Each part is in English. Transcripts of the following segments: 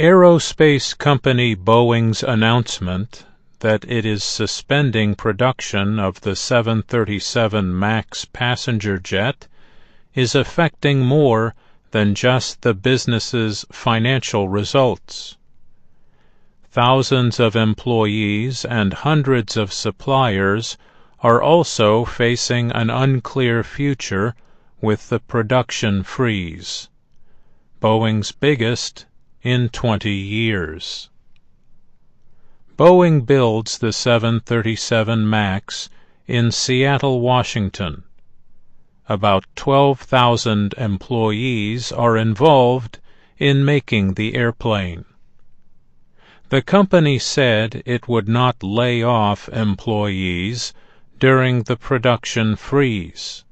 Aerospace company Boeing's announcement that it is suspending production of the 737 MAX passenger jet is affecting more than just the business's financial results. Thousands of employees and hundreds of suppliers are also facing an unclear future with the production freeze, Boeing's biggest in 20 years. Boeing builds the 737 MAX in Seattle, Washington. About 12,000 employees are involved in making the airplane. The company said it would not lay off employees during the production freeze.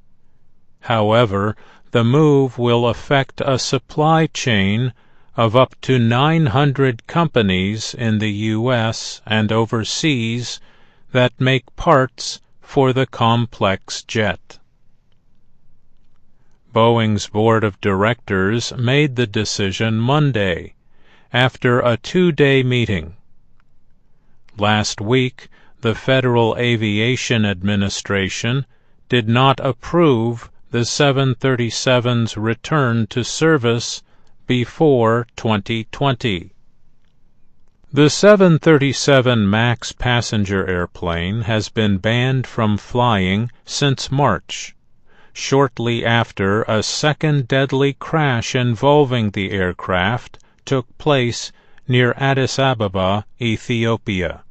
However, the move will affect a supply chain of up to 900 companies in the U.S. and overseas that make parts for the complex jet. Boeing's board of directors made the decision Monday after a two-day meeting. Last week, the Federal Aviation Administration did not approve the 737's return to service before 2020. The 737 MAX passenger airplane has been banned from flying since March, shortly after a second deadly crash involving the aircraft took place near Addis Ababa, Ethiopia.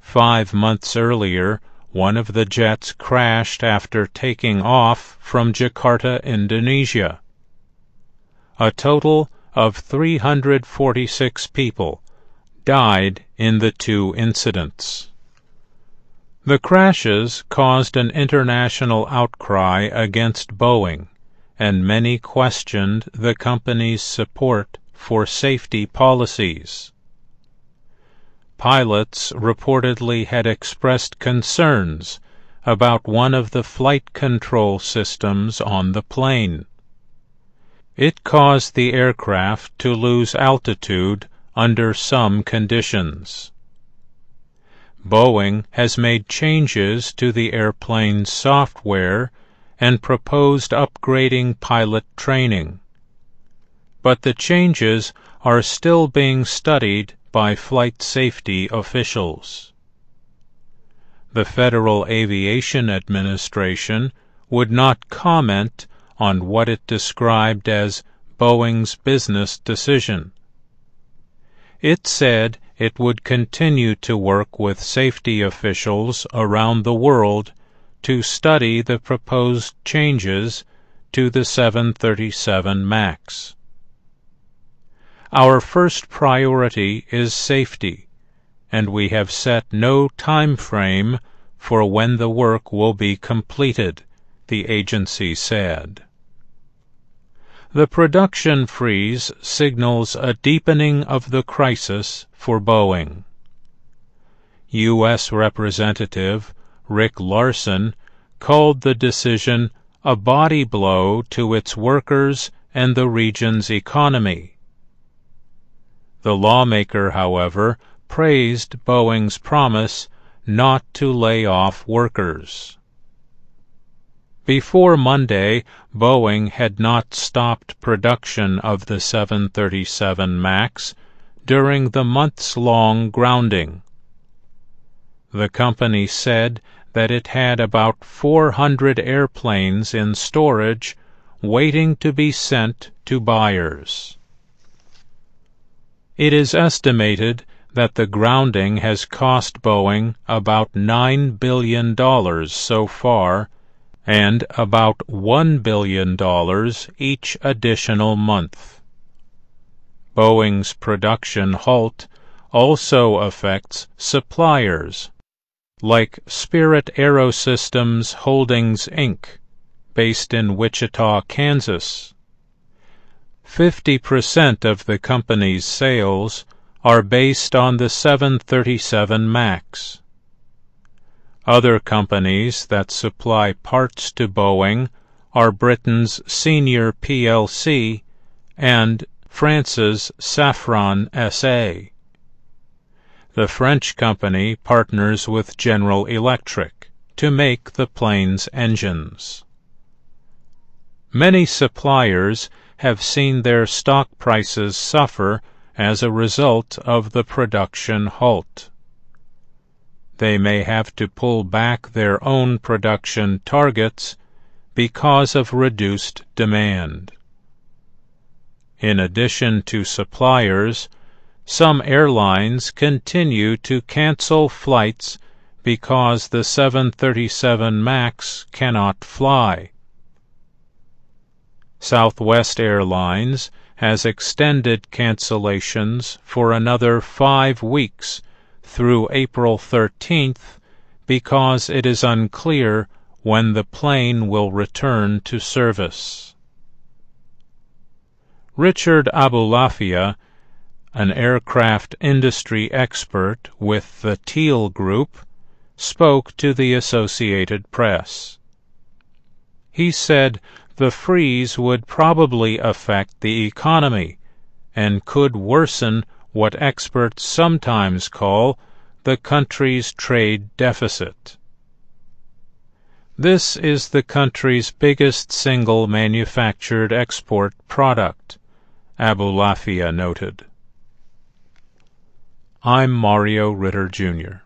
Five months earlier, one of the jets crashed after taking off from Jakarta, Indonesia. A total of 346 people died in the two incidents. The crashes caused an international outcry against Boeing, and many questioned the company's support for safety policies. Pilots reportedly had expressed concerns about one of the flight control systems on the plane. It caused the aircraft to lose altitude under some conditions. Boeing has made changes to the airplane's software and proposed upgrading pilot training. But the changes are still being studied by flight safety officials. The Federal Aviation Administration would not comment on what it described as Boeing's business decision. It said it would continue to work with safety officials around the world to study the proposed changes to the 737 MAX. Our first priority is safety, and we have set no time frame for when the work will be completed, the agency said. The production freeze signals a deepening of the crisis for Boeing. U.S. Representative Rick Larsen called the decision a body blow to its workers and the region's economy. The lawmaker, however, praised Boeing's promise not to lay off workers. Before Monday, Boeing had not stopped production of the 737 MAX during the months-long grounding. The company said that it had about 400 airplanes in storage waiting to be sent to buyers. It is estimated that the grounding has cost Boeing about $9 billion so far and about $1 billion each additional month. Boeing's production halt also affects suppliers like Spirit Aerosystems Holdings, Inc., based in Wichita, Kansas. Fifty percent of the company's sales are based on the 737 MAX. Other companies that supply parts to Boeing are Britain's Senior plc and France's Safran S.A. The French company partners with General Electric to make the plane's engines. Many suppliers have seen their stock prices suffer as a result of the production halt. They may have to pull back their own production targets because of reduced demand. In addition to suppliers, some airlines continue to cancel flights because the 737 MAX cannot fly. Southwest Airlines has extended cancellations for another five weeks through April 13th because it is unclear when the plane will return to service. Richard Abulafia, an aircraft industry expert with the Teal Group, spoke to the Associated Press. He said the freeze would probably affect the economy and could worsen what experts sometimes call the country's trade deficit. This is the country's biggest single manufactured export product, Abu Abulafia noted. I'm Mario Ritter, Jr.